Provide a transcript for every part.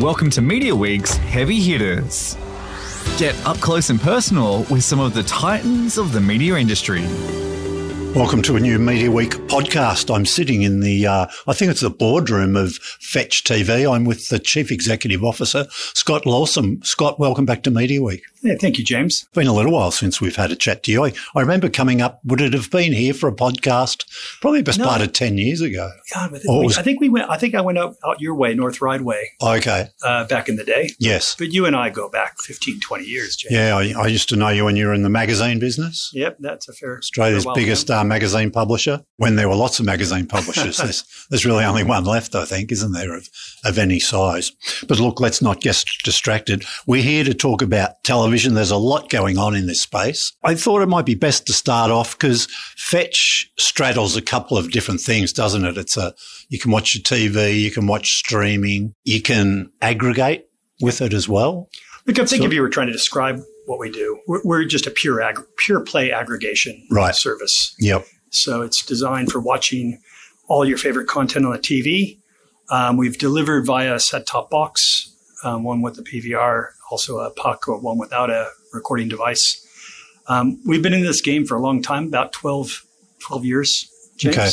Welcome to Mediaweek's Heavy Hitters. Get up close and personal with some of the titans of the media industry. Welcome to a new Mediaweek podcast. I'm sitting in the, uh, I think it's the boardroom of Fetch TV. I'm with the Chief Executive Officer, Scott Lorson. Scott, welcome back to Mediaweek. Yeah, thank you, James. It's been a little while since we've had a chat to you. I, I remember coming up, would it have been here for a podcast probably best No. part of 10 years ago? God, I think, we, was- I think we went. I think I went out, out your way, North Rideway, Okay. uh, back in the day. Yes. But you and I go back 15, 20 years, James. Yeah, I, I used to know you when you were in the magazine business. Yep, that's a fair. Australia's fair biggest uh, magazine publisher. When there were lots of magazine publishers, there's, there's really only one left, I think, isn't there, of, of any size? But look, let's not get distracted. We're here to talk about television. There's a lot going on in this space. I thought it might be best to start off because Fetch straddles a couple of different things, doesn't it? It's a you can watch your TV, you can watch streaming, you can aggregate with it as well. Look, I think So- if you were trying to describe what we do, we're, we're just a pure ag- pure play aggregation Right. service. Yep. So it's designed for watching all your favorite content on the TV. Um, we've delivered via a set-top box, um, one with the PVR, also a puck or one without a recording device. Um, we've been in this game for a long time, about 12, 12 years, James. Okay.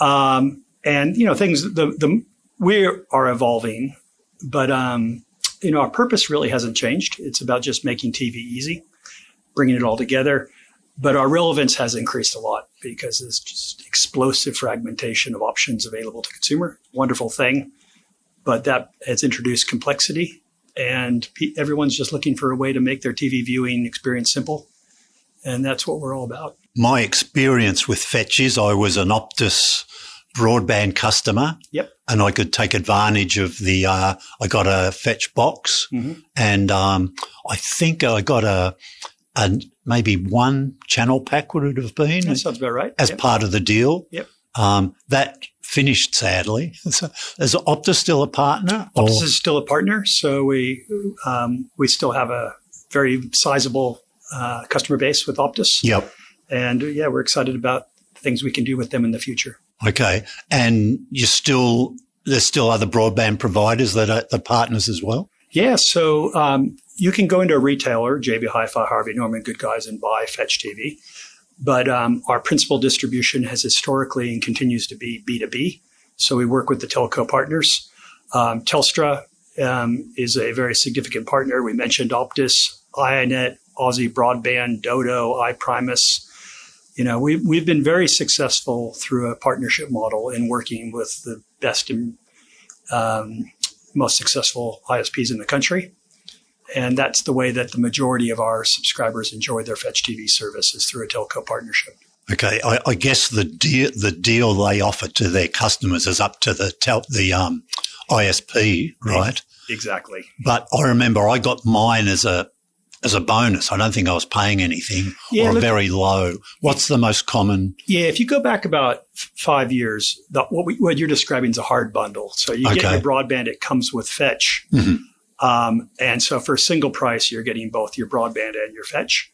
Um, and you know, things the the we are evolving, but um, you know, our purpose really hasn't changed. It's about just making TV easy, bringing it all together. But our relevance has increased a lot because there's just explosive fragmentation of options available to consumer. Wonderful thing, but that has introduced complexity, and pe- everyone's just looking for a way to make their TV viewing experience simple, and that's what we're all about. My experience with Fetch is I was an Optus broadband customer. Yep. And I could take advantage of the, uh, I got a Fetch box Mhm. and, um, I think I got a, a, maybe one channel pack would it have been That sounds about right. as Yep. part of the deal. Yep. Um, that finished sadly. So, is Optus still a partner? Or- Optus is still a partner, so we um, we still have a very sizable uh, customer base with Optus, Yep. and uh, yeah, we're excited about things we can do with them in the future. Okay. And you still, there's still other broadband providers that are the partners as well? Yeah, so um, you can go into a retailer, JB Hi-Fi, Harvey Norman, Good Guys, and buy Fetch TV. But um, our principal distribution has historically and continues to be B2B. So we work with the telco partners. Um, Telstra um, is a very significant partner. We mentioned Optus, iiNet, Aussie Broadband, Dodo, iPrimus. You know, we, we've been very successful through a partnership model in working with the best and um, most successful ISPs in the country. And that's the way that the majority of our subscribers enjoy their Fetch TV service is through a telco partnership. Okay, I, I guess the deal the deal they offer to their customers is up to the tel- the um, ISP, right? Exactly. But I remember I got mine as a as a bonus. I don't think I was paying anything Yeah, or look- very low. What's the most common? Yeah, if you go back about five years, the, what, we, what you're describing is a hard bundle. So you get your broadband, it comes with Fetch. Mhm. Um, and so for a single price, you're getting both your broadband and your Fetch.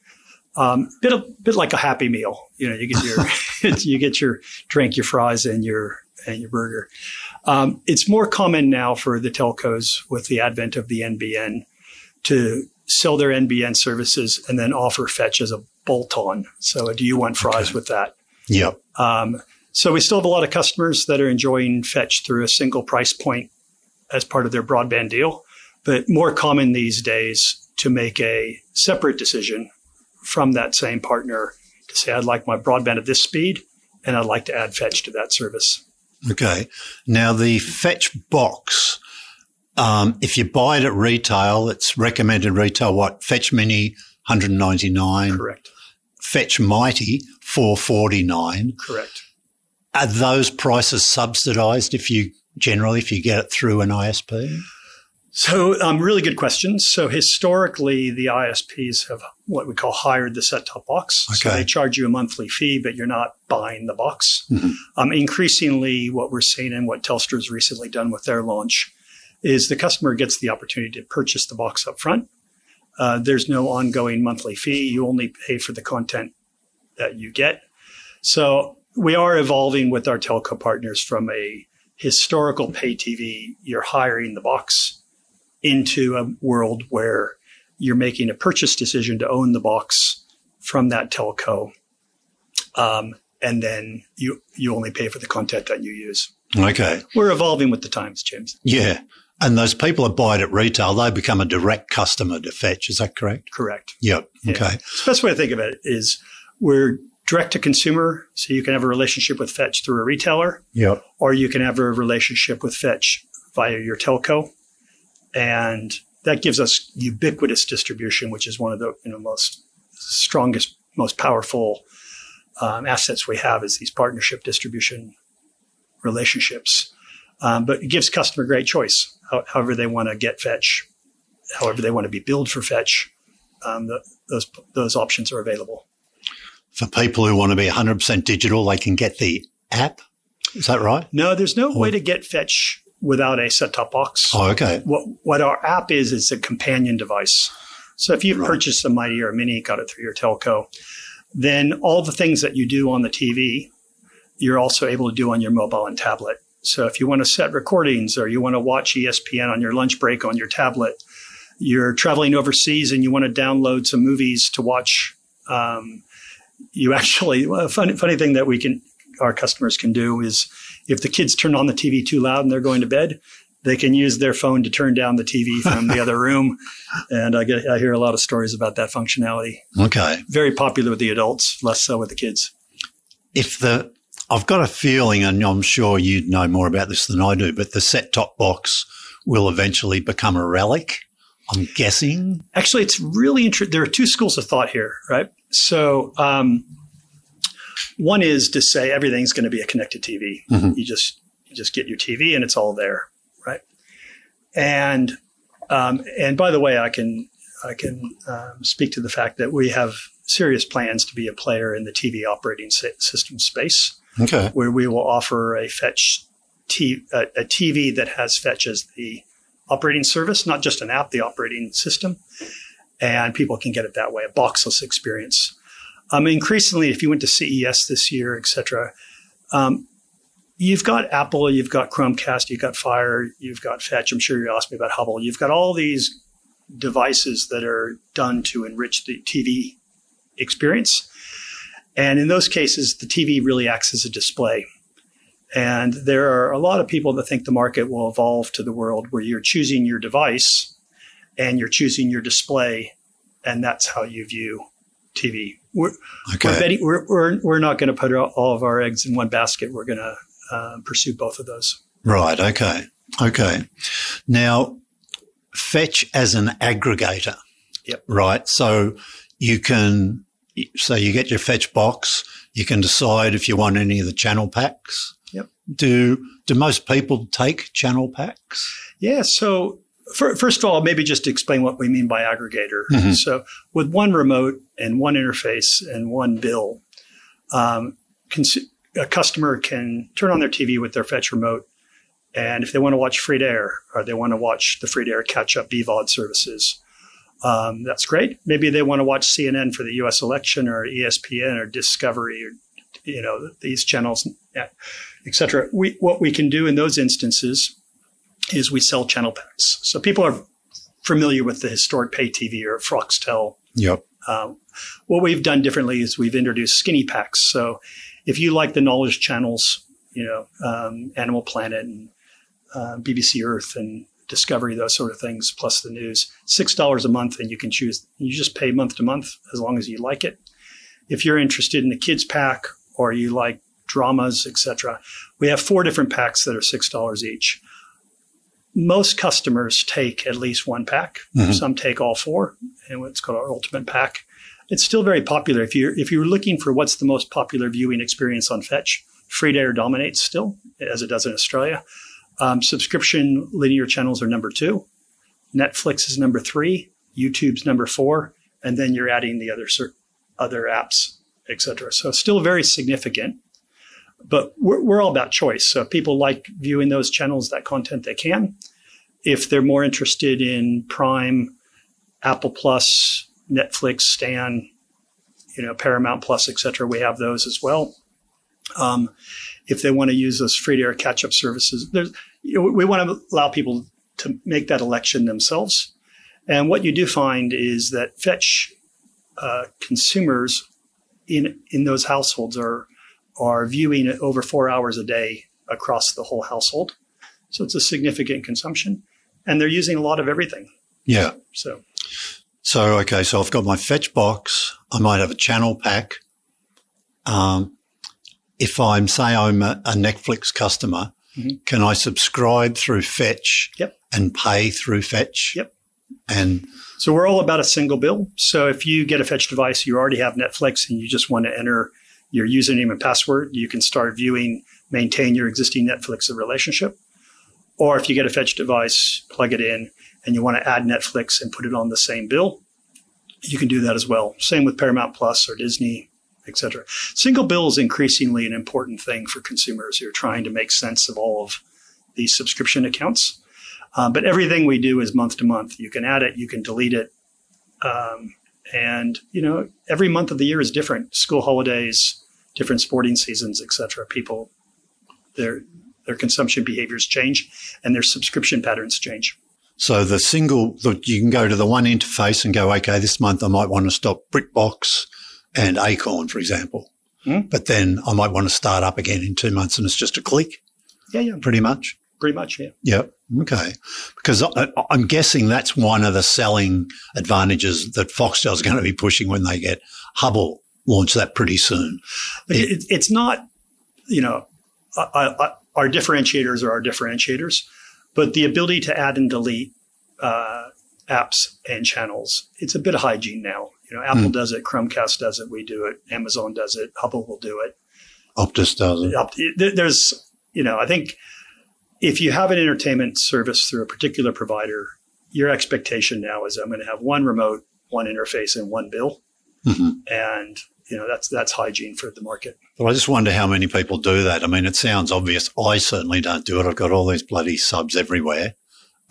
Um, bit a bit like a Happy Meal. You know, you get your you get your drink, your fries, and your and your burger. Um, it's more common now for the telcos with the advent of the NBN to sell their NBN services and then offer Fetch as a bolt-on. So, do you want fries Okay. with that? Yep. Um, so we still have a lot of customers that are enjoying Fetch through a single price point as part of their broadband deal, but more common these days to make a separate decision from that same partner to say, I'd like my broadband at this speed and I'd like to add Fetch to that service. Okay. Now the Fetch box, um, if you buy it at retail, it's recommended retail. What Fetch Mini, hundred ninety nine. Correct. Fetch Mighty, four forty nine. Correct. Are those prices subsidised if you generally if you get it through an ISP? So, um, really good questions. So, historically, the ISPs have what we call hired the set top box. So, Okay. they charge you a monthly fee, but you're not buying the box. Mhm. Um, increasingly, what we're seeing and what Telstra's recently done with their launch is the customer gets the opportunity to purchase the box up front. Uh, there's no ongoing monthly fee. You only pay for the content that you get. So, we are evolving with our telco partners from a historical pay TV, you're hiring the box into a world where you're making a purchase decision to own the box from that telco. Um, and then you, you only pay for the content that you use. Okay. We're evolving with the times, James. Yeah. And those people that buy it at retail, they become a direct customer to Fetch. Is that correct? Correct. Yep. Yeah. Okay. The best way to think of it is we're direct to consumer, so you can have a relationship with Fetch through a retailer, Yep. or you can have a relationship with Fetch via your telco, and that gives us ubiquitous distribution, which is one of the you know most strongest, most powerful um, assets we have is these partnership distribution relationships. Um, but it gives customer great choice, how, however they want to get Fetch, however they want to be billed for Fetch. Um, the, those those options are available. For people who want to be 100% digital, they can get the app. Is that right? No, there's no way to get Fetch without a set-top box. Oh, okay. What what our app is is a companion device. So if you've Right. purchased a Mighty or a Mini, got it through your telco, then all the things that you do on the TV, you're also able to do on your mobile and tablet. So if you want to set recordings or you want to watch ESPN on your lunch break on your tablet, you're traveling overseas and you want to download some movies to watch. Um, you actually, well, a funny, funny thing that we can, our customers can do is if the kids turn on the TV too loud and they're going to bed, they can use their phone to turn down the TV from the other room. And I get, I hear a lot of stories about that functionality. Okay. Very popular with the adults, less so with the kids. If the, I've got a feeling, and I'm sure you'd know more about this than I do, but the set top box will eventually become a relic. I'm guessing. Actually, it's really interesting. There are two schools of thought here, right? So, um, one is to say everything's going to be a connected TV. Mhm. You just you just get your TV and it's all there, right? And um, and by the way, I can I can um, speak to the fact that we have serious plans to be a player in the TV operating sy- system space, Okay. where we will offer a fetch t- a, a TV that has fetch as the operating service, not just an app, the operating system, and people can get it that way, a boxless experience. Um, increasingly, if you went to CES this year, et cetera, um, you've got Apple, you've got Chromecast, you've got Fire, you've got Fetch. I'm sure you asked me about Hubbl. You've got all these devices that are done to enrich the TV experience. And in those cases, the TV really acts as a display. And there are a lot of people that think the market will evolve to the world where you're choosing your device and you're choosing your display, and that's how you view TV. We're, we're, Okay. betting, we're, we're, we're not going to put all of our eggs in one basket. We're going to um, pursue both of those. Right. Okay. Okay. Now, fetch as an aggregator. Yep. Right. So you can, so you get your fetch box. You can decide if you want any of the channel packs. Yep. Do, do most people take channel packs? Yeah. So, first of all, maybe just explain what we mean by aggregator. Mhm. So, with one remote and one interface and one bill, um, cons- a customer can turn on their TV with their fetch remote. And if they want to watch free to air or they want to watch the free to air catch up BVOD services, um, that's great. Maybe they want to watch CNN for the U.S. election or ESPN or Discovery or you know these channels, et cetera. We, what we can do in those instances is we sell channel packs. So people are familiar with the historic pay TV or Foxtel. Yep. Um, what we've done differently is we've introduced skinny packs. So if you like the knowledge channels, you know, um, Animal Planet and uh, BBC Earth and Discovery, those sort of things, plus the news, six dollars a month, and you can choose. You just pay month to month as long as you like it. If you're interested in the kids pack or you like dramas, etc., we have four different packs that are six dollars each. Most customers take at least one pack. Mhm. Some take all four, and it's called our ultimate pack. It's still very popular. If you're if you're looking for what's the most popular viewing experience on Fetch, free to air dominates still, as it does in Australia. Um, subscription linear channels are number two. Netflix is number three. YouTube's number four, and then you're adding the other other apps, etc. So still very significant. But we're, we're all about choice. So if people like viewing those channels, that content, they can. If they're more interested in Prime, Apple Plus, Netflix, Stan, you know, Paramount Plus, etc., we have those as well. Um, if they want to use those free to air catch up services, there's, you know, we want to allow people to make that election themselves. And what you do find is that Fetch uh, consumers in in those households are are viewing it over four hours a day across the whole household. So it's a significant consumption, and they're using a lot of everything. Yeah. So So, okay, so I've got my fetch box. I might have a channel pack. Um, if I'm, say, I'm a, a Netflix customer, Mhm. can I subscribe through Fetch Yep. and pay through Fetch? Yep. And So we're all about a single bill. So if you get a Fetch device, you already have Netflix, and you just want to enter your username and password, you can start viewing, maintain your existing Netflix relationship. Or if you get a Fetch device, plug it in, and you want to add Netflix and put it on the same bill, you can do that as well. Same with Paramount Plus or Disney, etc. Single bill is increasingly an important thing for consumers who are trying to make sense of all of these subscription accounts. Um, but everything we do is month to month. You can add it, you can delete it, um, and you know every month of the year is different. School holidays, different sporting seasons, etc. People, their their consumption behaviors change, and their subscription patterns change. so the single, the, you can go to the one interface and go, okay, this month I might want to stop BritBox and Acorn, for example. Hmm. But then I might want to start up again in two months and it's just a click, Yeah, yeah, pretty much. Pretty much. Yeah. Yep. Okay. Because I, I'm guessing that's one of the selling advantages that Foxtel's going to be pushing when they get Hubbl launch that pretty soon. It- it, it's not, you know, I, I, our differentiators are our differentiators, but the ability to add and delete uh, apps and channels, it's a bit of hygiene now. You know, Apple Hmm. does it, Chromecast does it, we do it, Amazon does it, Hubbl will do it. Optus does it. There's, you know, I think if you have an entertainment service through a particular provider, your expectation now is I'm going to have one remote, one interface, and one bill, hmm and you know that's that's hygiene for the market. But I just wonder how many people do that. I mean, it sounds obvious. I certainly don't do it. I've got all these bloody subs everywhere.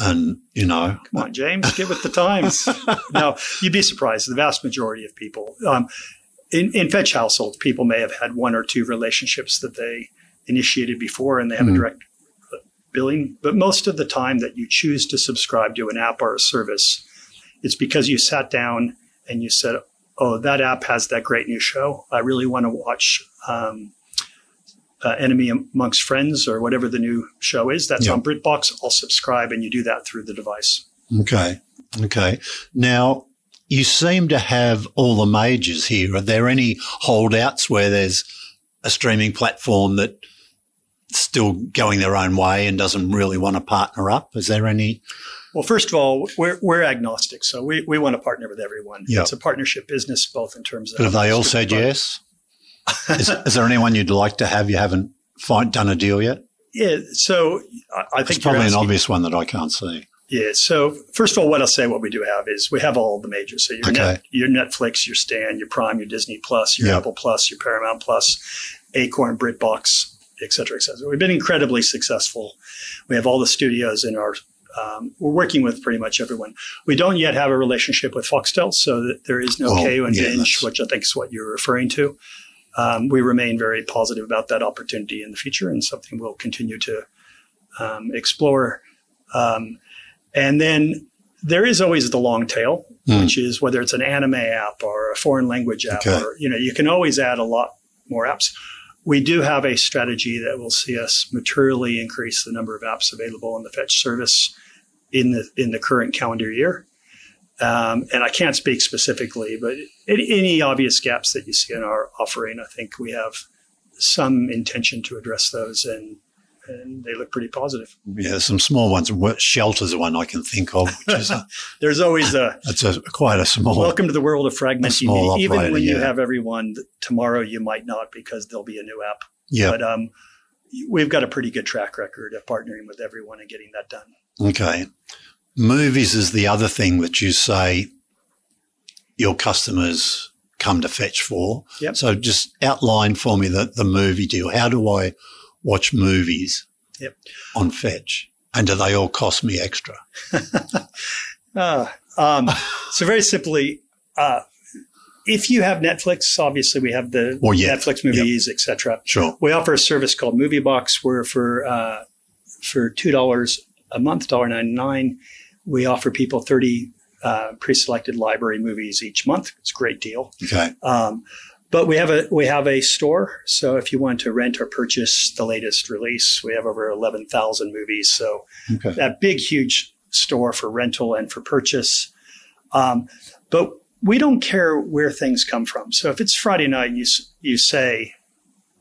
And, you know, Come on, James, get with the times. no, you'd be surprised. The vast majority of people um, in, in Fetch households, people may have had one or two relationships that they initiated before, and they have Mhm. a direct billing. But most of the time that you choose to subscribe to an app or a service, it's because you sat down and you said, "Oh, that app has that great new show. I really want to watch." Um, uh, Enemy Amongst Friends or whatever the new show is. That's Yeah. on BritBox. I'll subscribe, and you do that through the device. okay. Okay. Now, you seem to have all the majors here. Are there any holdouts where there's a streaming platform that still going their own way and doesn't really want to partner up? Is there any? Well, first of all, we're, we're agnostic, so we, we want to partner with everyone. Yeah. It's a partnership business, both in terms of. But have they all said yes? is, is there anyone you'd like to have you haven't find, done a deal yet? Yeah. So I, I It's think probably you're an obvious one that I can't see. Yeah. So first of all, what I'll say, what we do have is we have all the majors. So your, Okay. Net, your Netflix, your Stan, your Prime, your Disney Plus, your Yeah. Apple Plus, your Paramount Plus, Acorn, BritBox, et cetera, et cetera. We've been incredibly successful. We have all the studios in our. Um, we're working with pretty much everyone. We don't yet have a relationship with Foxtel, so that there is no Oh, Kayo and yeah, Binge, which I think is what you're referring to. Um, we remain very positive about that opportunity in the future, and something we'll continue to um, explore. Um, and then there is always the long tail, Hmm. which is whether it's an anime app or a foreign language app, Okay. or you know, you can always add a lot more apps. We do have a strategy that will see us materially increase the number of apps available in the Fetch service in the in the current calendar year. Um, and I can't speak specifically, but any, any obvious gaps that you see in our offering, I think we have some intention to address those, and and they look pretty positive. Yeah, some small ones. Shudder's the one I can think of, which is a, There's always a it's a quite a small. welcome to the world of fragmenting. small Even operator, when you have everyone, tomorrow you might not because there'll be a new app. yeah. But um, we've got a pretty good track record of partnering with everyone and getting that done. Okay. Movies is the other thing that you say your customers come to fetch for. Yep. So just outline for me the, the movie deal. How do I watch movies Yep. on fetch? And do they all cost me extra? Uh, um, so very simply, uh, if you have Netflix, obviously we have the Well, yeah. Netflix movies, etc. Sure. We offer a service called Movie Box, where for uh, for two dollars a month, dollar ninety nine, We offer people 30 uh, pre-selected library movies each month. It's a great deal. Okay. Um, but we have a we have a store. So if you want to rent or purchase the latest release, we have over eleven thousand movies. So Okay. that big, huge store for rental and for purchase. Um, but we don't care where things come from. So if it's Friday night, you you say,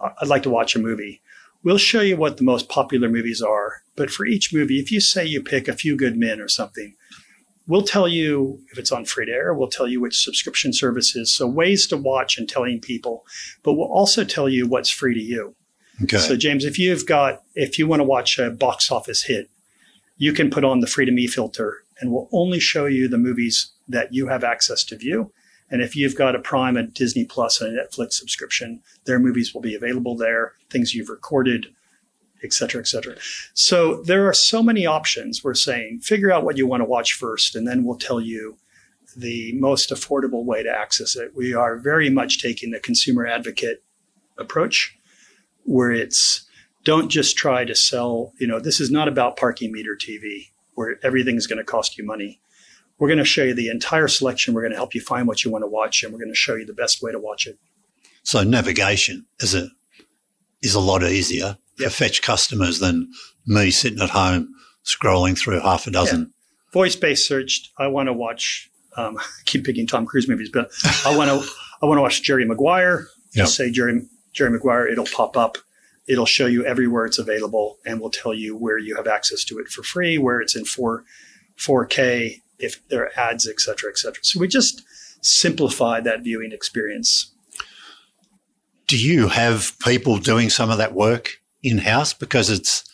"I'd like to watch a movie." We'll show you what the most popular movies are. But for each movie, if you say you pick A Few Good Men or something, we'll tell you if it's on free to air. We'll tell you which subscription services. So ways to watch and telling people. But we'll also tell you what's free to you. Okay. So, James, if you've got, if you want to watch a box office hit, you can put on the free to me filter and we'll only show you the movies that you have access to view. And if you've got a Prime, a Disney Plus, and a Netflix subscription, their movies will be available there, things you've recorded, et cetera, et cetera. So there are so many options. We're saying figure out what you want to watch first, and then we'll tell you the most affordable way to access it. We are very much taking the consumer advocate approach where it's don't just try to sell, you know, this is not about parking meter TV where everything's going to cost you money. We're going to show you the entire selection. We're going to help you find what you want to watch, and we're going to show you the best way to watch it. So navigation is a is a lot easier Yep. fetch customers than me sitting at home scrolling through half a dozen. Voice based search. I want to watch. Um, I keep picking Tom Cruise movies, but I want to. I want to watch Jerry Maguire. Yep. Just say Jerry Jerry Maguire. It'll pop up. It'll show you everywhere it's available, and will tell you where you have access to it for free, where it's in four 4K, if there are ads, et cetera, et cetera. So we just simplify that viewing experience. Do you have people doing some of that work in house because it's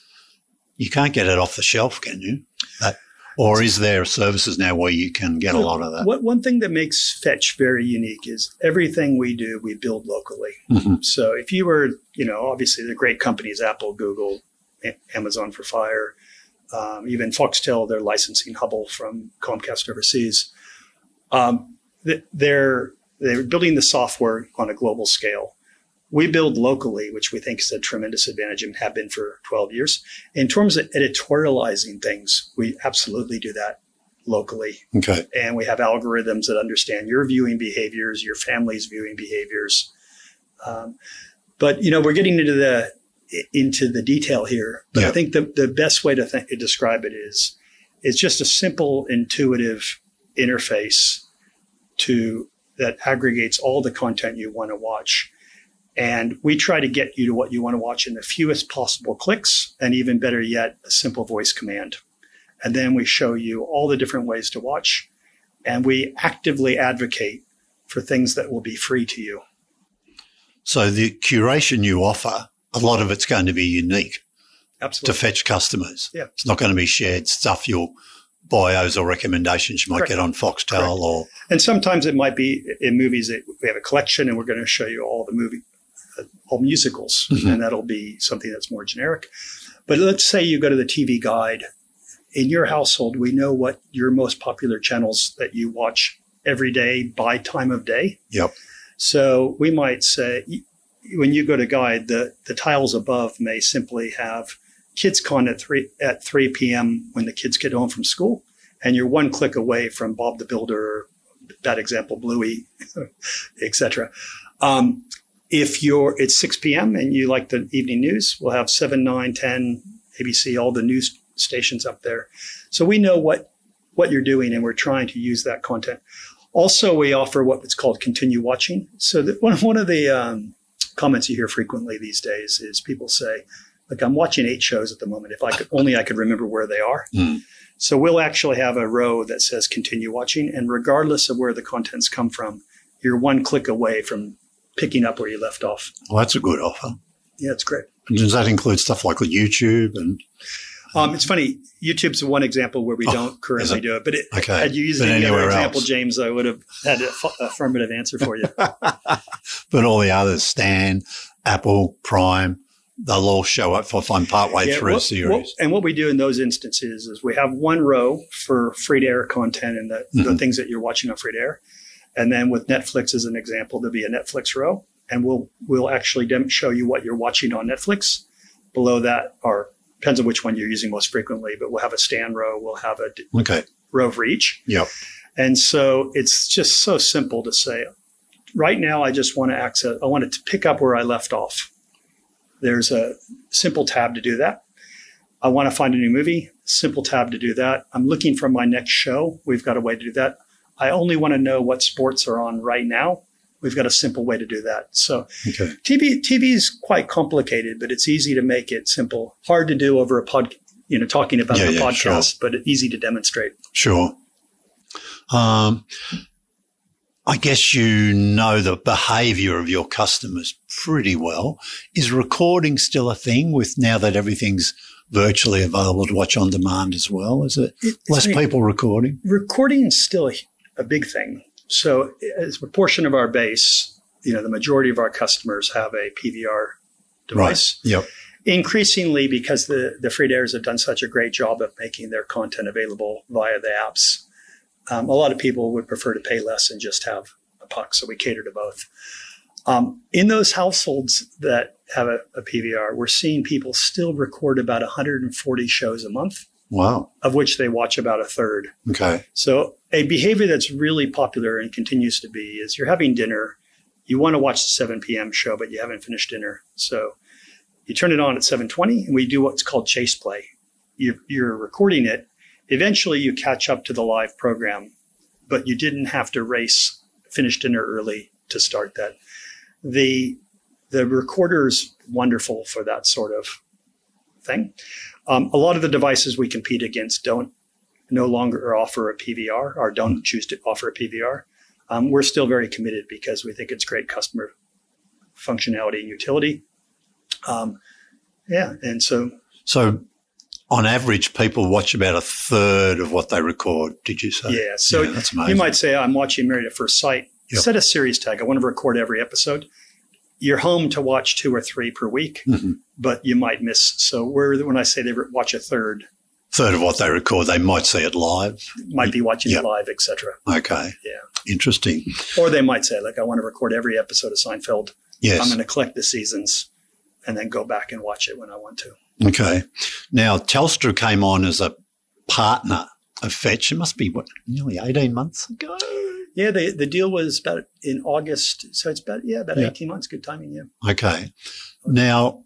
you can't get it off the shelf, can you? That, or is there services now where you can get a lot of that? What, one thing that makes Fetch very unique is everything we do, we build locally. Mhm. So if you were, you know, obviously the great companies, Apple, Google, Amazon for Fire, um, even Foxtel, they're licensing Hubbl from Comcast overseas. Um, they're they're building the software on a global scale. We build locally, which we think is a tremendous advantage and have been for 12 years. In terms of editorializing things, we absolutely do that locally Okay. and we have algorithms that understand your viewing behaviors, your family's viewing behaviors. Um, but you know, we're getting into the into the detail here. But Yeah. I think the the best way to, think, to describe it is it's just a simple, intuitive interface to that aggregates all the content you want to watch. And we try to get you to what you want to watch in the fewest possible clicks, and even better yet, a simple voice command. And then we show you all the different ways to watch. And we actively advocate for things that will be free to you. So the curation you offer, a lot of it's going to be unique Absolutely. to fetch customers. Yeah. It's not going to be shared stuff you'll bios or recommendations you might Correct. get on Foxtel Correct. or And sometimes it might be in movies that we have a collection and we're going to show you all the movie, all musicals, Mhm. and that'll be something that's more generic. But let's say you go to the TV guide. In your household, we know what your most popular channels that you watch every day by time of day. Yep. So we might say, when you go to guide, the, the tiles above may simply have kids con at three at three p.m. when the kids get home from school, and you're one click away from Bob the Builder, that example, Bluey, etc. Um, if you're it's six p.m. and you like the evening news, we'll have seven, nine, ten, ABC, all the news stations up there. So we know what what you're doing, and we're trying to use that content. Also, we offer what's called continue watching. So that one, one of the um, comments you hear frequently these days is people say, "Look, I'm watching eight shows at the moment. If I could only I could remember where they are." Hmm. So we'll actually have a row that says continue watching, and regardless of where the contents come from, you're one click away from picking up where you left off. well, that's a good offer. Yeah, it's great. Does that include stuff like YouTube and Um, it's funny. YouTube's one example where we Oh, don't currently it? do it, but it, Okay. had you used But any other example, else? James, I would have had an affirmative answer for you. but all the others, Stan, Apple, Prime, they'll all show up if I'm partway Yeah, through what- a series. what- and what we do in those instances is we have one row for free to air content and the, the Mhm. things that you're watching on free to air. And then with Netflix as an example, there'll be a Netflix row and we'll, we'll actually show you what you're watching on Netflix. Below that are depends on which one you're using most frequently, but we'll have a Stan row, we'll have a d- Okay. row for each. Yep. And so it's just so simple to say, right now, I just want to access, I want to pick up where I left off. There's a simple tab to do that. I want to find a new movie, simple tab to do that. I'm looking for my next show. We've got a way to do that. I only want to know what sports are on right now. We've got a simple way to do that. So Okay. TV TV is quite complicated, but it's easy to make it simple. Hard to do over a pod, you know, talking about Yeah, the yeah, podcast, but easy to demonstrate. Sure. Um, I guess you know the behavior of your customers pretty well. Is recording still a thing with now that everything's virtually available to watch on demand as well? Is it It's less funny. people recording? recording is still a, a big thing. So, as a proportion of our base, you know, the majority of our customers have a PVR device. Yep. Increasingly, because the the free airs have done such a great job of making their content available via the apps, um, a lot of people would prefer to pay less and just have a puck. So we cater to both. Um, in those households that have a, a PVR, we're seeing people still record about 140 shows a month, Wow. of which they watch about a third. Okay. So a behavior that's really popular and continues to be is you're having dinner, you want to watch the 7 p.m. show, but you haven't finished dinner. So you turn it on at 7:20, and we do what's called chase play. You're, you're recording it. Eventually, you catch up to the live program, but you didn't have to race, finish dinner early to start that. The the recorder's wonderful for that sort of thing. Um, a lot of the devices we compete against don't no longer offer a PVR or don't choose to offer a PVR. Um, we're still very committed because we think it's great customer functionality and utility. Um, yeah, and so So on average, people watch about a third of what they record, did you say? yeah, so Yeah, you might say I'm watching Married at First Sight. Yep. Set a series tag. I want to record every episode. You're home to watch two or three per week, Mhm. but you might miss. So when I say they watch a third, Third of what they record, they might see it live. might be watching Yep. it live, etc. Okay. Yeah. Interesting. Or they might say like I want to record every episode of Seinfeld. Yes. I'm going to collect the seasons and then go back and watch it when I want to. Okay. Now, Telstra came on as a partner of Fetch. It must be, what, nearly 18 months ago? Yeah, the the deal was about in August, so it's about yeah about Yeah. eighteen months. Good timing, yeah. Okay. Now,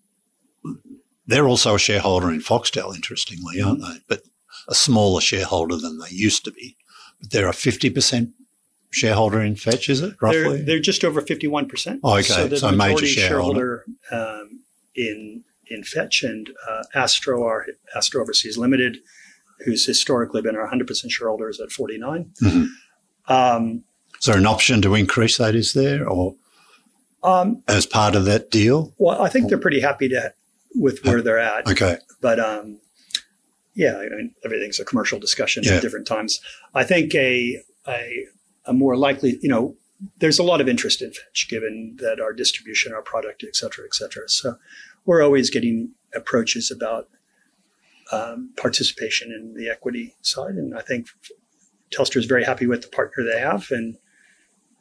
they're also a shareholder in Foxtel, interestingly, aren't they? But a smaller shareholder than they used to be. But they're a 50% shareholder in Fetch, is it, roughly? They're they're just over fifty one percent. Oh, okay. So the So a major shareholder. shareholder um, in in Fetch and uh, Astro, our Astro Overseas Limited, who's historically been our hundred percent shareholder, is at forty nine. Um, is there an option to increase that, is there, or um, as part of that deal? well, I think they're pretty happy to with where they're at. Okay. but um, yeah, I mean, everything's a commercial discussion Yeah. at different times. I think a, a a more likely, you know, there's a lot of interest in Fetch, given that our distribution, our product, et cetera, et cetera. So we're always getting approaches about um, participation in the equity side, and I think Telstra is very happy with the partner they have, and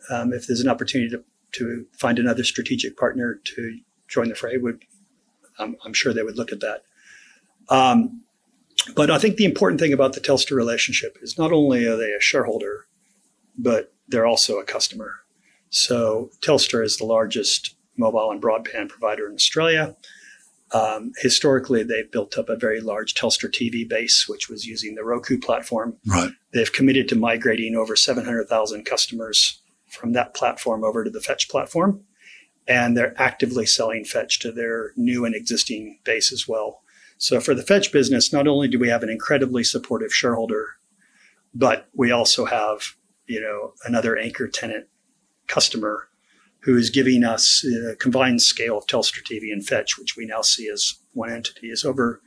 um, if there's an opportunity to to find another strategic partner to join the fray, would I'm, I'm sure they would look at that. Um, but I think the important thing about the Telstra relationship is not only are they a shareholder, but they're also a customer. So Telstra is the largest mobile and broadband provider in Australia. Um, historically, they've built up a very large Telstra TV base, which was using the Roku platform. Right. They've committed to migrating over 700,000 customers from that platform over to the Fetch platform. And they're actively selling Fetch to their new and existing base as well. So for the Fetch business, not only do we have an incredibly supportive shareholder, but we also have, you know, another anchor tenant customer who is giving us a combined scale of Telstra TV and Fetch, which we now see as one entity, is over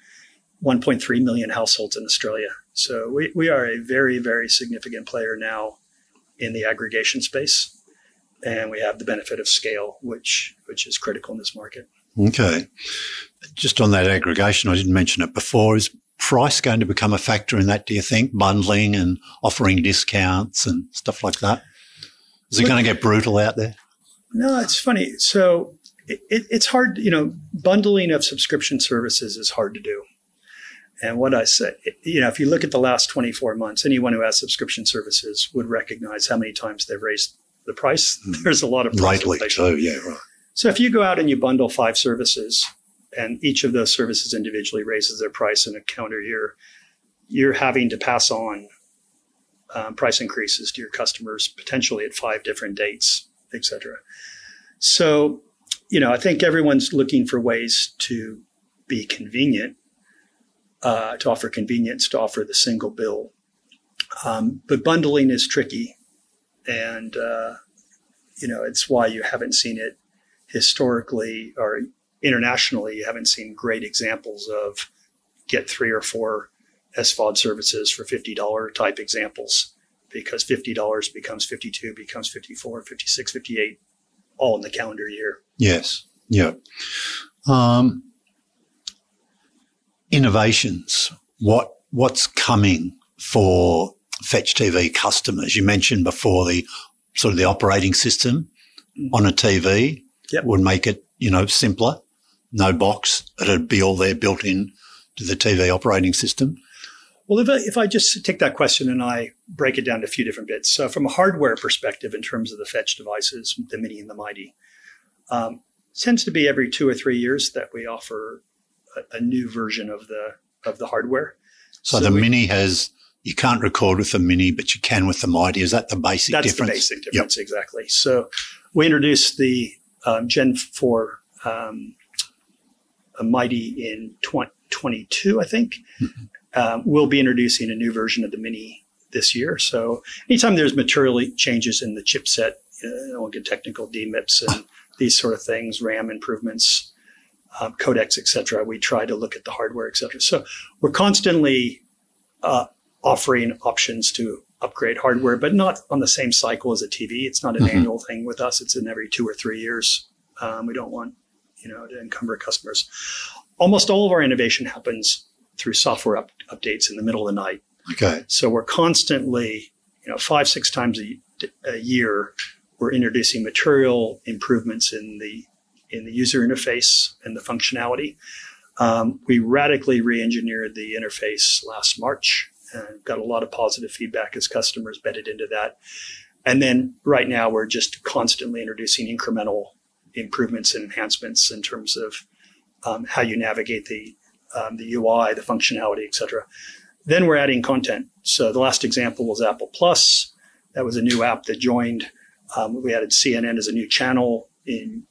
1.3 million households in Australia. So we, we are a very, very significant player now in the aggregation space. And we have the benefit of scale, which which is critical in this market. Okay. Just on that aggregation, I didn't mention it before. Is price going to become a factor in that, do you think? Bundling and offering discounts and stuff like that? Is it Look- going to get brutal out there? No, it's funny. So it, it, it's hard, you know, bundling of subscription services is hard to do. And what I say, you know, if you look at the last 24 months, anyone who has subscription services would recognize how many times they've raised the price. Mm. There's a lot of price lately too. Yeah, right. So if you go out and you bundle five services, and each of those services individually raises their price in a calendar year, you're having to pass on um, price increases to your customers potentially at five different dates, et cetera. So, you know, I think everyone's looking for ways to be convenient uh, to offer convenience, to offer the single bill. Um, but bundling is tricky, and uh, you know it's why you haven't seen it historically or internationally. You haven't seen great examples of get three or four SVOD services for fifty dollar type examples because fifty dollars becomes fifty two, becomes 54, 56, 58, all in the calendar year. Yes. Yeah. Um, innovations. What what's coming for Fetch TV customers? You mentioned before the sort of the operating system mm-hmm. on a TV yep. would make it you know simpler. No box; it'd be all there built in to the TV operating system. Well, if I, if I just take that question and I break it down to a few different bits. So, from a hardware perspective, in terms of the Fetch devices, the Mini and the Mighty, um, tends to be every two or three years that we offer a, a new version of the of the hardware. So, so the we, Mini has you can't record with the Mini, but you can with the Mighty. Is that the basic that's difference? That's the basic difference, yep. exactly. So we introduced the um, Gen 4 um, a Mighty in 2022, I think. Mm-hmm. Um, we'll be introducing a new version of the Mini this year. So anytime there's material changes in the chipset, you know, I won't get technical DMIPS and these sort of things, RAM improvements, um, codecs, etc. We try to look at the hardware, etc. So we're constantly uh, offering options to upgrade hardware, but not on the same cycle as a TV. It's not an mm-hmm. annual thing with us. It's in every two or three years. Um, we don't want, you know, to encumber customers. Almost all of our innovation happens through software up- updates in the middle of the night. Okay. So we're constantly, you know, five, six times a, a year, we're introducing material improvements in the in the user interface and the functionality. Um, we radically re-engineered the interface last March and got a lot of positive feedback as customers bedded into that. And then right now we're just constantly introducing incremental improvements and enhancements in terms of um, how you navigate the um, the UI, the functionality, etc. Then we're adding content. So the last example was Apple Plus. That was a new app that joined. Um, we added CNN as a new channel in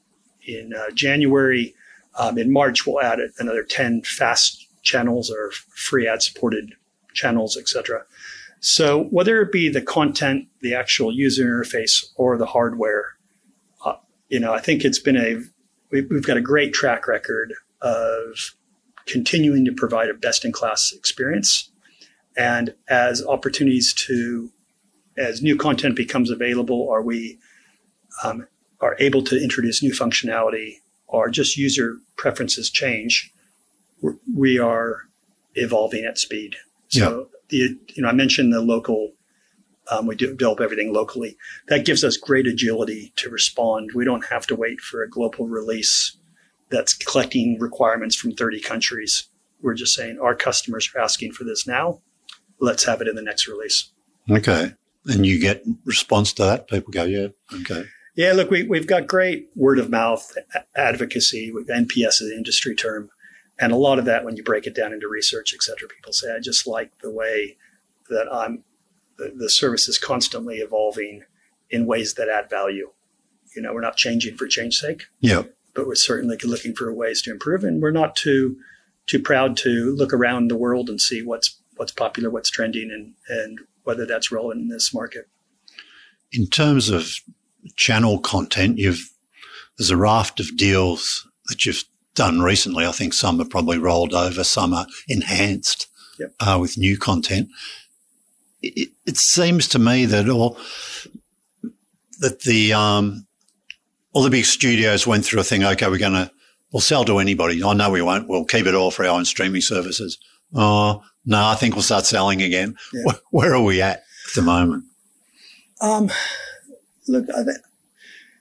in uh, January. Um, in March, we'll add another 10 fast channels or free ad supported channels, etc. So whether it be the content, the actual user interface, or the hardware, uh, you know, I think it's been a we've got a great track record of continuing to provide a best in class experience. And as opportunities to, as new content becomes available, are we um, are able to introduce new functionality or just user preferences change, we are evolving at speed. So, yeah. the, you know, I mentioned the local, um, we develop everything locally. That gives us great agility to respond. We don't have to wait for a global release that's collecting requirements from 30 countries. We're just saying our customers are asking for this now. Let's have it in the next release. Okay. And you get response to that? People go, yeah, okay. Yeah, look, we, we've got great word of mouth advocacy. NPS is an industry term. And a lot of that, when you break it down into research, et cetera, people say, I just like the way that I'm, the, the service is constantly evolving in ways that add value. You know, we're not changing for change sake. Yeah. But we're certainly looking for ways to improve. And we're not too, too proud to look around the world and see what's, what's popular, what's trending, and, and whether that's relevant in this market. In terms of channel content, you've there's a raft of deals that you've done recently. I think some are probably rolled over, some are enhanced yep. uh, with new content. It, it, seems to me that all that the um, all the big studios went through a thing. Okay, we're going to we'll sell to anybody. I oh, know we won't. We'll keep it all for our own streaming services. Oh no, I think we'll start selling again. Yeah. Where, where, are we at at the moment? Um, look,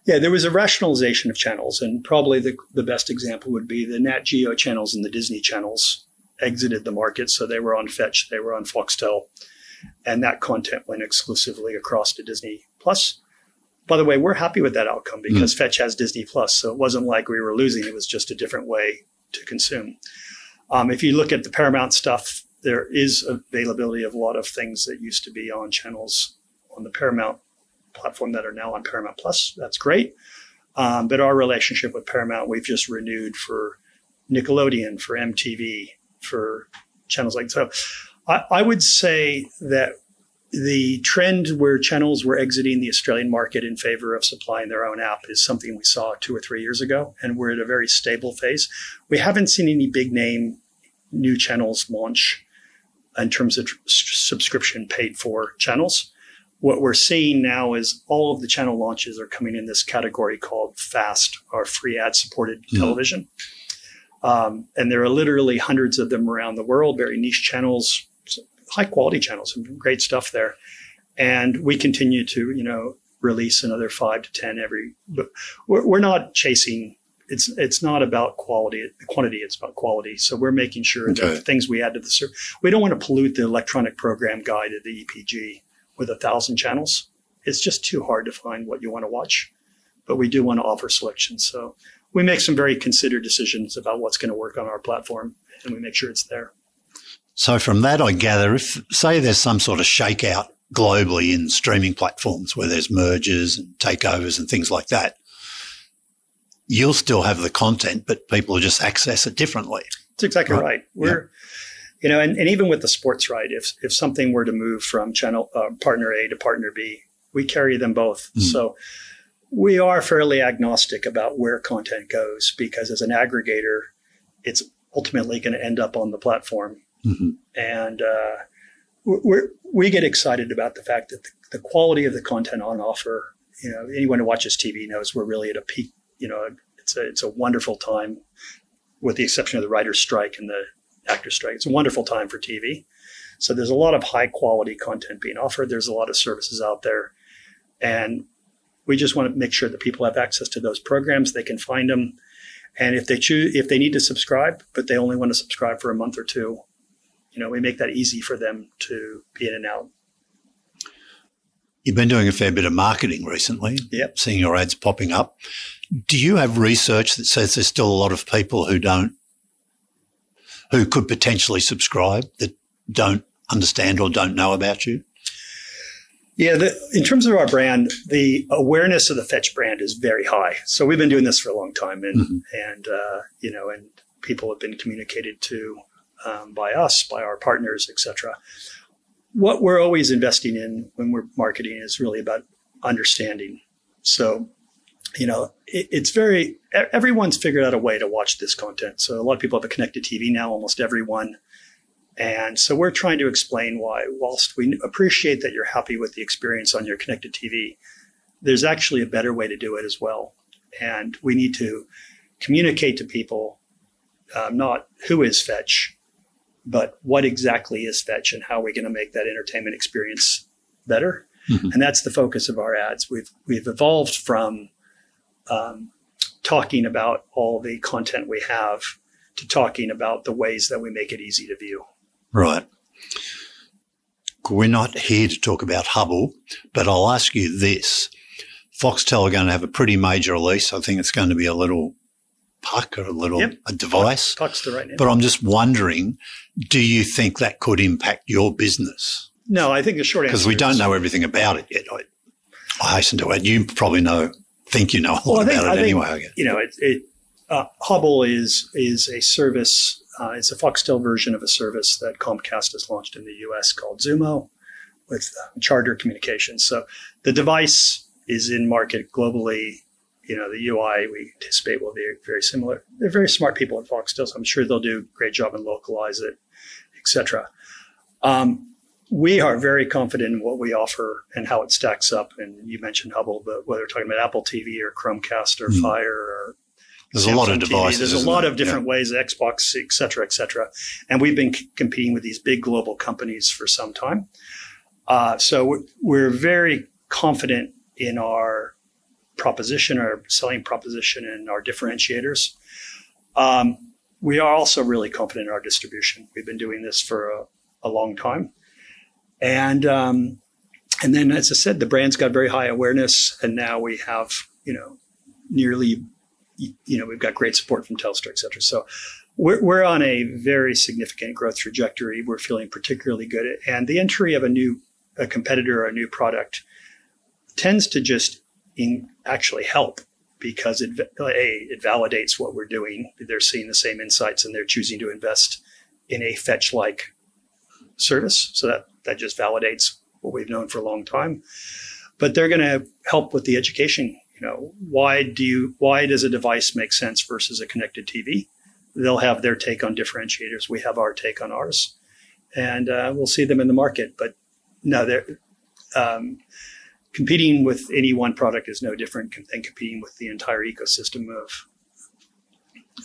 yeah, there was a rationalization of channels, and probably the, the best example would be the Nat Geo channels and the Disney channels exited the market. So they were on Fetch, they were on Foxtel, and that content went exclusively across to Disney Plus. By the way, we're happy with that outcome because mm. Fetch has Disney Plus, so it wasn't like we were losing; it was just a different way to consume. Um, if you look at the Paramount stuff, there is availability of a lot of things that used to be on channels on the Paramount platform that are now on Paramount Plus. That's great. Um, but our relationship with Paramount, we've just renewed for Nickelodeon, for MTV, for channels like so. I, I would say that the trend where channels were exiting the Australian market in favor of supplying their own app is something we saw two or three years ago, and we're at a very stable phase. We haven't seen any big name new channels launch in terms of tr- subscription paid for channels. What we're seeing now is all of the channel launches are coming in this category called FAST or free ad supported mm-hmm. television. Um, and there are literally hundreds of them around the world, very niche channels, high quality channels, some great stuff there. And we continue to, you know, release another five to 10 every, but we're, we're not chasing it's it's not about quality quantity it's about quality so we're making sure okay. that the things we add to the service we don't want to pollute the electronic program guide of the epg with a thousand channels it's just too hard to find what you want to watch but we do want to offer selection so we make some very considered decisions about what's going to work on our platform and we make sure it's there. So from that, I gather if say there's some sort of shakeout globally in streaming platforms where there's mergers and takeovers and things like that, you'll still have the content, but people will just access it differently. That's exactly right. right. We're, yeah. you know, and, and even with the sports right, if, if something were to move from channel uh, partner A to partner B, we carry them both. Mm. So we are fairly agnostic about where content goes because as an aggregator, it's ultimately going to end up on the platform. Mm-hmm. And uh, we get excited about the fact that the, the, quality of the content on offer, you know, anyone who watches TV knows we're really at a peak, you know, it's a, it's a wonderful time with the exception of the writer's strike and the actor strike. It's a wonderful time for TV. So there's a lot of high quality content being offered. There's a lot of services out there. And we just want to make sure that people have access to those programs. They can find them. And if they choose, if they need to subscribe, but they only want to subscribe for a month or two, you know, we make that easy for them to be in and out. You've been doing a fair bit of marketing recently. Yep. Seeing your ads popping up. Do you have research that says there's still a lot of people who don't, who could potentially subscribe that don't understand or don't know about you? Yeah, the, in terms of our brand, the awareness of the Fetch brand is very high. So we've been doing this for a long time, and mm-hmm. and uh, you know, and people have been communicated to um, by us, by our partners, etc. What we're always investing in when we're marketing is really about understanding. So, you know, it, it's very everyone's figured out a way to watch this content. So a lot of people have a connected TV now. Almost everyone and so we're trying to explain why, whilst we appreciate that you're happy with the experience on your connected TV, there's actually a better way to do it as well. And we need to communicate to people um, not who is Fetch, but what exactly is Fetch and how are we going to make that entertainment experience better. Mm-hmm. And that's the focus of our ads. We've we've evolved from um, talking about all the content we have to talking about the ways that we make it easy to view. Right. We're not here to talk about Hubbl but I'll ask you this. Foxtel are going to have a pretty major release. I think it's going to be a little puck or a little yep. a device. Puck's the right name. But I'm just wondering, do you think that could impact your business? No, I think the short answer because we don't know everything about it yet. I, I hasten to add, you probably know, think you know a lot well, think, about it I anyway. Think, you know, it, it uh, Hubbl is is a service uh, it's a Foxtel version of a service that Comcast has launched in the US called Xumo with uh, Charter Communications. So the device is in market globally. You know, the UI we anticipate will be very similar. They're very smart people at Foxtel, so I'm sure they'll do a great job and localize it, etc. Um, we are very confident in what we offer and how it stacks up. And you mentioned Hubbl, but whether we're talking about Apple TV or Chromecast or mm. Fire or there's Samsung a lot of devices. TV. There's a lot of different yeah. ways, Xbox, et cetera, et cetera. And we've been c- competing with these big global companies for some time. Uh, so we're, we're, very confident in our proposition, our selling proposition, and our differentiators. Um, we are also really confident in our distribution. We've been doing this for a, a long time, and um, and then as I said, the brand's got very high awareness, and now we have you know nearly you know we've got great support from Telstra, et cetera. So we're, we're on a very significant growth trajectory. We're feeling particularly good, and the entry of a new a competitor or a new product tends to just in, actually help because it a it validates what we're doing. They're seeing the same insights and they're choosing to invest in a fetch like service. So that that just validates what we've known for a long time. But they're going to help with the education. You know, why do you why does a device make sense versus a connected TV? They'll have their take on differentiators. We have our take on ours, and uh, we'll see them in the market. But no, they're um, competing with any one product is no different than competing with the entire ecosystem of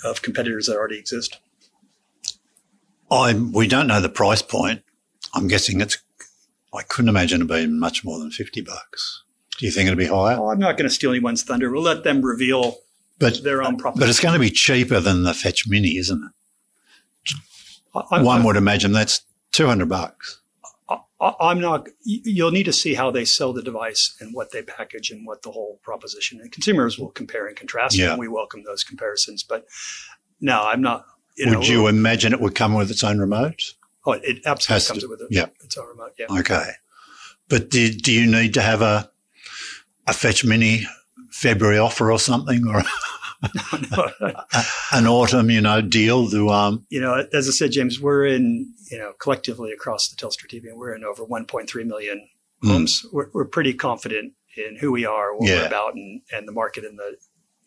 of competitors that already exist. I we don't know the price point. I'm guessing it's. I couldn't imagine it being much more than fifty bucks. Do you think it'll be higher? Well, I'm not going to steal anyone's thunder. We'll let them reveal but, their own proposition. But it's going to be cheaper than the Fetch Mini, isn't it? I, One would imagine that's two hundred bucks. I'm not. You'll need to see how they sell the device and what they package and what the whole proposition. And consumers will compare and contrast, yeah. and we welcome those comparisons. But no, I'm not. You would know, you imagine it would come with its own remote? Oh, it absolutely comes to, with it, yeah. its own remote. Yeah. Okay, but do, do you need to have a a Fetch Mini February offer or something, or an autumn, you know, deal to um. You know, as I said, James, we're in you know collectively across the Telstra TV, we're in over 1.3 million hmm. homes. Mm. We're, we're pretty confident in who we are, what yeah. we're about, and and the market and the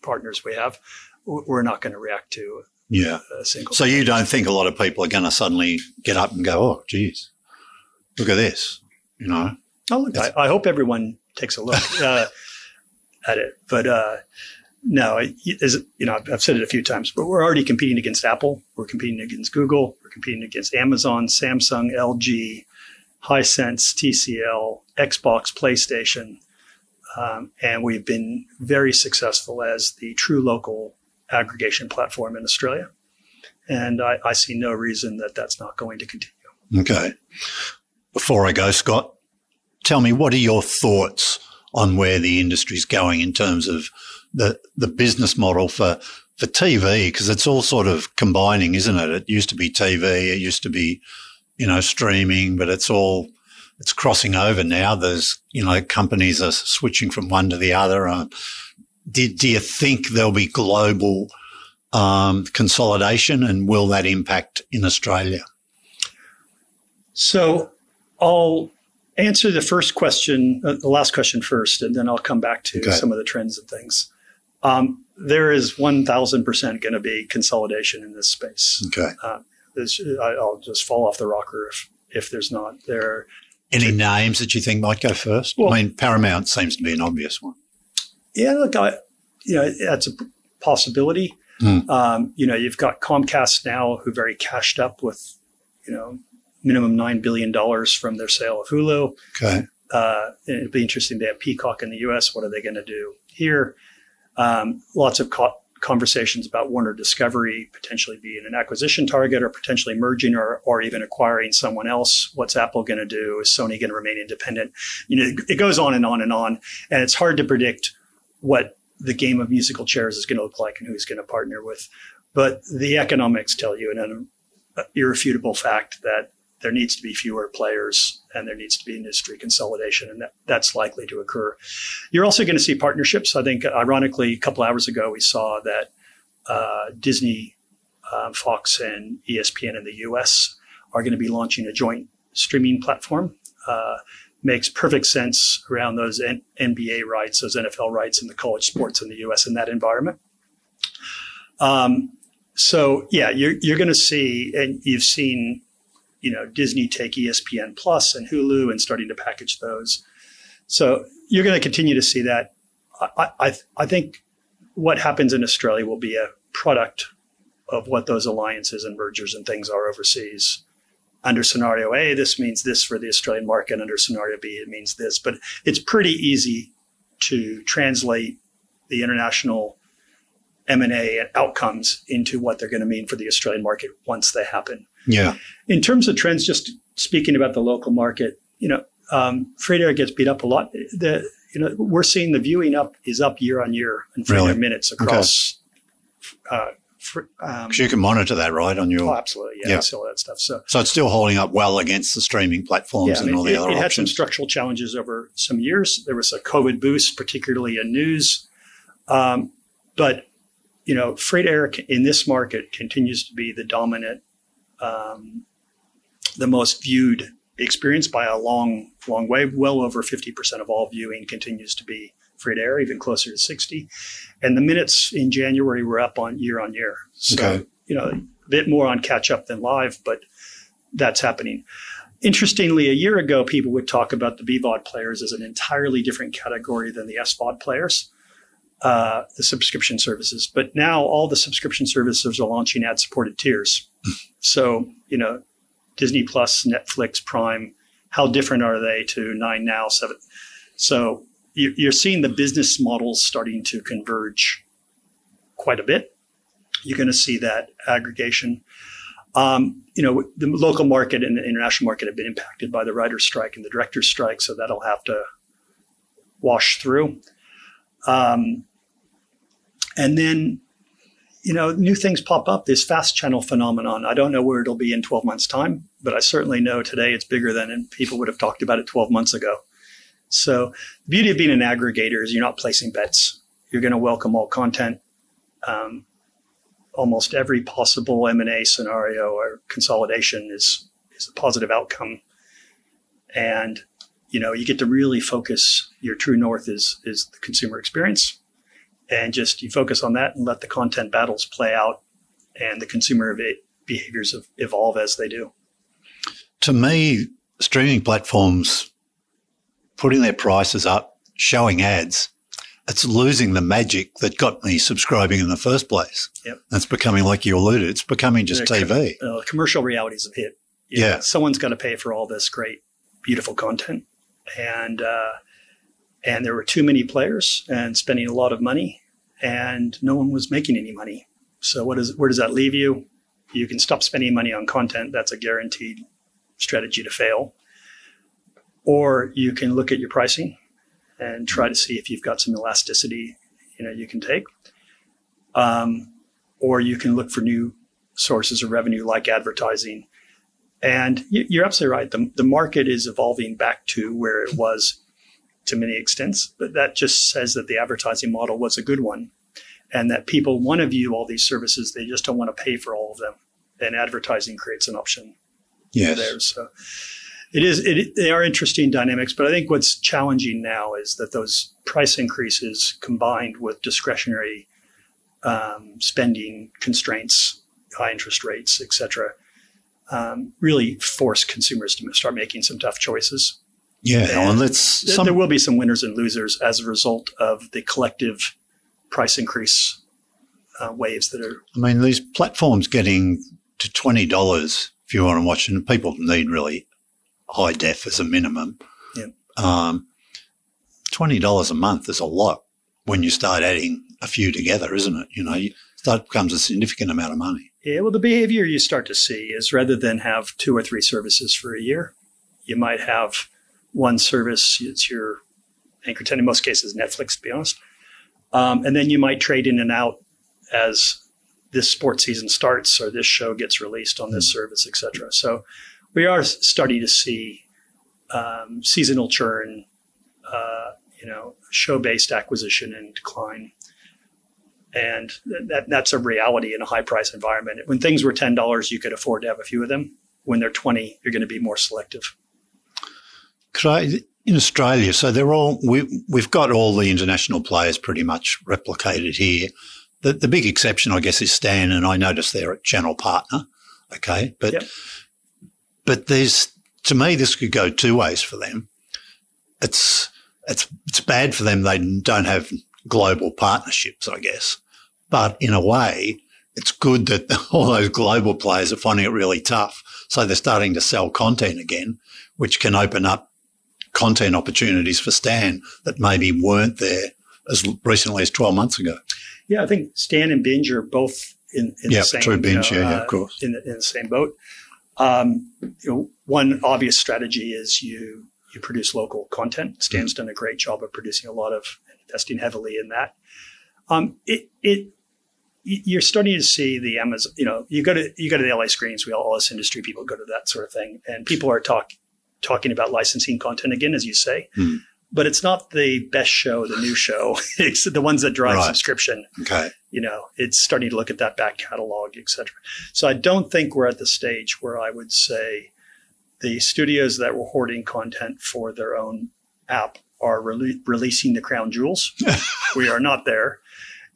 partners we have. We're not going to react to yeah a single. So you don't think a lot of people are going to suddenly get up and go, oh, geez, look at this, you know? Oh, look, I, I, hope everyone takes a look uh, at it, but. Uh, no, as, you know, I've said it a few times, but we're already competing against Apple. We're competing against Google. We're competing against Amazon, Samsung, LG, Hisense, TCL, Xbox, PlayStation. Um, and we've been very successful as the true local aggregation platform in Australia. And I, I see no reason that that's not going to continue. Okay. Before I go, Scott, tell me what are your thoughts on where the industry's going in terms of the the business model for for TV because it's all sort of combining, isn't it? It used to be TV, it used to be you know streaming, but it's all it's crossing over now. There's you know companies are switching from one to the other. Uh, do, do you think there'll be global um, consolidation, and will that impact in Australia? So I'll answer the first question, uh, the last question first, and then I'll come back to okay. some of the trends and things. Um, there is 1000% going to be consolidation in this space. Okay. Uh, I'll just fall off the rocker if, if there's not. There any names that you think might go first? Well, I mean, Paramount seems to be an obvious one. Yeah, look, I, you know, that's a possibility. Mm. Um, you know, you've got Comcast now, who very cashed up with, you know, minimum nine billion dollars from their sale of Hulu. Okay. Uh, it'd be interesting. They have Peacock in the U.S. What are they going to do here? Um, lots of co- conversations about Warner Discovery potentially being an acquisition target or potentially merging or, or even acquiring someone else. What's Apple going to do? Is Sony going to remain independent? You know, it goes on and on and on. And it's hard to predict what the game of musical chairs is going to look like and who's going to partner with. But the economics tell you an irrefutable fact that there needs to be fewer players and there needs to be industry consolidation, and that, that's likely to occur. You're also going to see partnerships. I think, ironically, a couple hours ago, we saw that uh, Disney, uh, Fox, and ESPN in the US are going to be launching a joint streaming platform. Uh, makes perfect sense around those N- NBA rights, those NFL rights, and the college sports in the US in that environment. Um, so, yeah, you're, you're going to see, and you've seen you know Disney take ESPN Plus and Hulu and starting to package those. So you're going to continue to see that. I, I, I think what happens in Australia will be a product of what those alliances and mergers and things are overseas. Under scenario A, this means this for the Australian market. Under scenario B, it means this. But it's pretty easy to translate the international M&A outcomes into what they're going to mean for the Australian market once they happen. Yeah. In terms of trends, just speaking about the local market, you know, um, free-to-air gets beat up a lot. The you know we're seeing the viewing up is up year on year in freight Really? air minutes across. Uh, fr- um, you can monitor that, right, on oh, your. absolutely, yeah, Yeah. See all that stuff. So So it's still holding up well against the streaming platforms yeah, I and mean, all the it, other it had some structural challenges over some years. There was a COVID boost, particularly in news, um, but you know, free-to-air in this market continues to be the dominant, um, the most viewed experience by a long, long way. Well over fifty percent of all viewing continues to be free-to-air, even closer to sixty. And the minutes in January were up on year on year. So Okay. you know, a bit more on catch up than live, but that's happening. Interestingly, a year ago, people would talk about the BVOD players as an entirely different category than the SVOD players, uh, the subscription services. But now all the subscription services are launching ad supported tiers. so, you know, Disney Plus, Netflix, Prime, how different are they to Nine Now, Seven? So you- you're seeing the business models starting to converge quite a bit. You're going to see that aggregation. Um, you know, the local market and the international market have been impacted by the writer's strike and the director's strike, so that'll have to wash through. Um, and then, you know, new things pop up. This fast channel phenomenon. I don't know where it'll be in 12 months' time, but I certainly know today it's bigger than people would have talked about it 12 months ago. So the beauty of being an aggregator is you're not placing bets. You're going to welcome all content. Um, almost every possible M&A scenario or consolidation is is a positive outcome. And you know, you get to really focus your true north is is the consumer experience. And just you focus on that and let the content battles play out and the consumer behaviors ev- evolve as they do. to me, streaming platforms putting their prices up, showing ads, it's losing the magic that got me subscribing in the first place. Yep. It's becoming, like you alluded, it's becoming just Yeah, TV. Uh, commercial realities have hit. You know, Yeah. someone's got to pay for all this great, beautiful content, and uh, and there were too many players and spending a lot of money, and no one was making any money. So what is where does that leave you? You can stop spending money on content. That's a guaranteed strategy to fail. Or you can look at your pricing and try to see if you've got some elasticity, you know, you can take. Um, or you can look for new sources of revenue like advertising. And you're absolutely right. The, the market is evolving back to where it was to many extents, but that just says that the advertising model was a good one and that people want to view all these services. They just don't want to pay for all of them. And advertising creates an option Yes. there. So it is, it, they are interesting dynamics, but I think what's challenging now is that those price increases combined with discretionary um, spending constraints, high interest rates, et cetera, um, really force consumers to start making some tough choices. Yeah. And and let's, Th- some, there will be some winners and losers as a result of the collective price increase uh, waves that are I mean, these platforms getting to $20 if you want to watch, and people need really high def as a minimum. Yeah. Um, $20 a month is a lot when you start adding a few together, isn't it? You know, you, that becomes a significant amount of money. Yeah, well, the behavior you start to see is rather than have two or three services for a year, you might have one service. It's your anchor tenant. In most cases, Netflix, to be honest. Um, and then you might trade in and out as this sports season starts or this show gets released on this service, et cetera. So we are starting to see um, seasonal churn, uh, you know, show-based acquisition and decline and that, that's a reality in a high price environment. When things were ten dollars, you could afford to have a few of them. When they're twenty, you're going to be more selective. Could I, in Australia, so they're all, we, we've got all the international players pretty much replicated here. The, the big exception, I guess, is Stan, and I noticed they're a channel partner. Okay. But, Yep. but there's, to me, this could go two ways for them. It's, it's, it's bad for them. They don't have global partnerships, I guess. But in a way, it's good that all those global players are finding it really tough. So they're starting to sell content again, which can open up content opportunities for Stan that maybe weren't there as recently as 12 months ago. Yeah, I think Stan and Binge are both in, in yeah, the same. true binge. you know, yeah, yeah, uh, of course. in the, in the same boat. Um, you know, one obvious strategy is you you produce local content. Stan's Mm-hmm. done a great job of producing a lot of investing heavily in that. Um, it it you're starting to see the Amazon. You know, you go to you go to the LA screens. We all, all us industry people go to that sort of thing, and people are talk talking about licensing content again, as you say. Hmm. But it's not the best show, the new show. it's the ones that drive Right. subscription Okay. you know, it's starting to look at that back catalog, etc. So I don't think we're at the stage where I would say the studios that were hoarding content for their own app are rele- releasing the crown jewels. we are not there.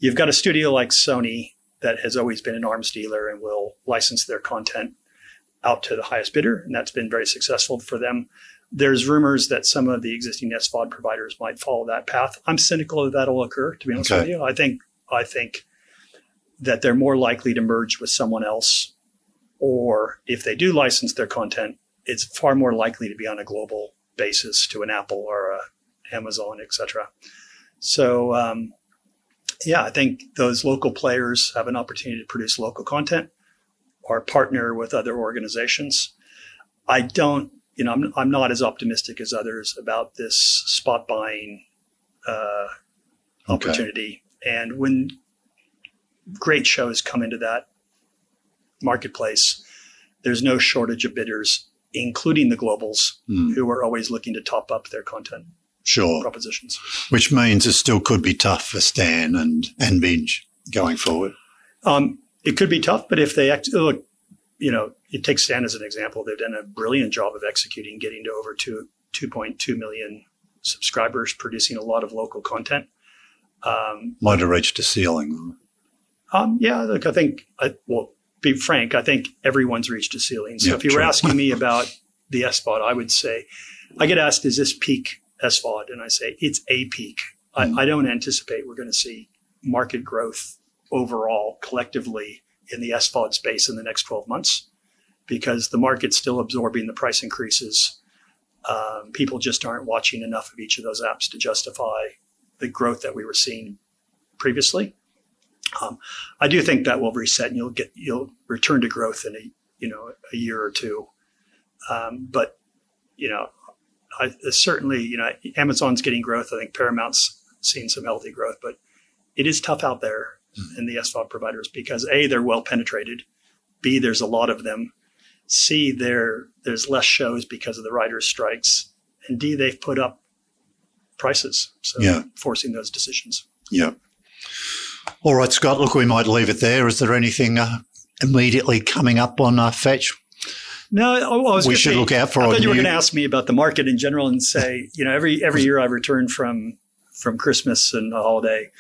You've got a studio like Sony that has always been an arms dealer and will license their content out to the highest bidder, and that's been very successful for them. There's rumors that some of the existing SVOD providers might follow that path. I'm cynical that that'll occur. To be honest Okay. with you, I think I think that they're more likely to merge with someone else, or if they do license their content, it's far more likely to be on a global basis to an Apple or a Amazon, et cetera. So, um, yeah, I think those local players have an opportunity to produce local content or partner with other organizations. I don't, you know, I'm, I'm not as optimistic as others about this spot buying uh, Okay. opportunity. And when great shows come into that marketplace, there's no shortage of bidders, including the globals, Hmm. who are always looking to top up their content Sure. propositions. Which means it still could be tough for Stan and, and Binge going forward. Um, it could be tough, but if they act, look, you know, it takes Stan as an example. They've done a brilliant job of executing, getting to over two, 2.2 million subscribers, producing a lot of local content. Um, Might have reached a ceiling. Um, yeah, look, I think, I, well, be frank, I think everyone's reached a ceiling. So Yeah, if you were asking me about the SVOD, I would say, I get asked, is this peak SVOD? And I say, it's a peak. I, I don't anticipate we're going to see market growth overall collectively in the SVOD space in the next 12 months because the market's still absorbing the price increases. Um, people just aren't watching enough of each of those apps to justify the growth that we were seeing previously. Um, I do think that will reset and you'll get you'll return to growth in a you know a year or two. Um, but you know, I, certainly you know Amazon's getting growth. I think Paramount's seen some healthy growth, but it is tough out there in the SVOD providers because a they're well penetrated, b there's a lot of them, c there there's less shows because of the writers' strikes, and d they've put up prices, so Yeah. forcing those decisions. Yeah. All right, Scott. Look, we might leave it there. Is there anything uh, immediately coming up on uh, Fetch? No, oh, I was We should say- look out for I thought you were going to ask me about the market in general and say, you know, every every year I return from from Christmas and a holiday,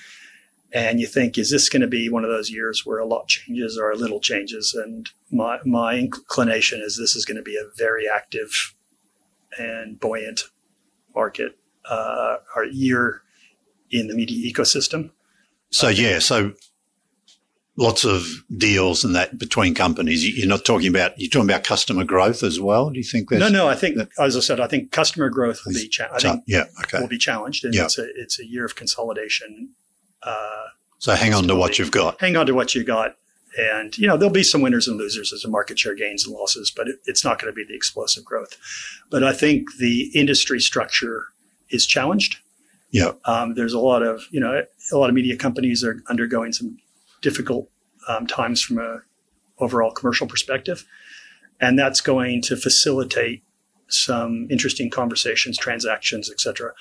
and you think, is this going to be one of those years where a lot changes or a little changes? And my my inclination is this is going to be a very active and buoyant market uh, or year in the media ecosystem. So yeah, so lots of deals and that between companies. You- You're not talking about you're talking about customer growth as well. Do you think there's No, no, I think that, as I said, I think customer growth will be cha- I think yeah, okay. will be challenged, and Yeah. it's a it's a year of consolidation. Uh, So hang on to what you've got. hang on to what you got. And, you know, there'll be some winners and losers as a market share gains and losses, but it, it's not going to be the explosive growth. But I think the industry structure is challenged. Yeah. Um, there's a lot of, you know, a lot of media companies are undergoing some difficult um, times from a overall commercial perspective. And that's going to facilitate some interesting conversations, transactions, etc.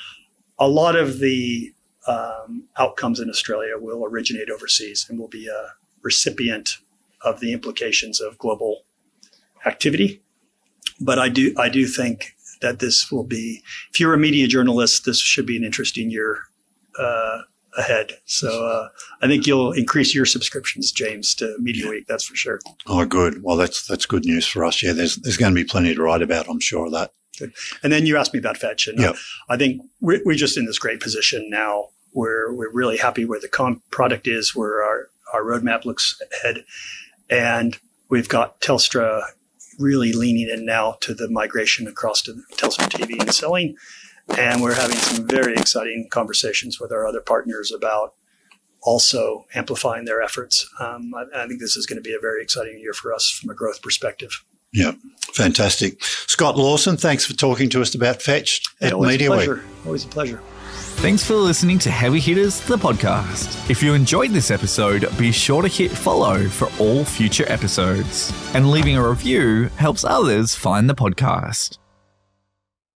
A lot of the um, outcomes in Australia will originate overseas and will be a recipient of the implications of global activity. But I do I do think that this will be if you're a media journalist, this should be an interesting year uh, ahead. So uh, I think you'll increase your subscriptions, James, to Mediaweek. That's for sure. Oh, good. Well, that's that's good news for us. Yeah, there's there's going to be plenty to write about. I'm sure of that. And then you asked me about Fetch, and uh, I think we're, we're just in this great position now where we're really happy where the com- product is, where our, our roadmap looks ahead, and we've got Telstra really leaning in now to the migration across to Telstra TV and selling, and we're having some very exciting conversations with our other partners about also amplifying their efforts. Um, I, I, think this is going to be a very exciting year for us from a growth perspective. Yeah, fantastic. Scott Lorson, thanks for talking to us about Fetch at always Media a pleasure. Week. Always a pleasure. Thanks for listening to Heavy Hitters, the podcast. If you enjoyed this episode, be sure to hit follow for all future episodes. And leaving a review helps others find the podcast.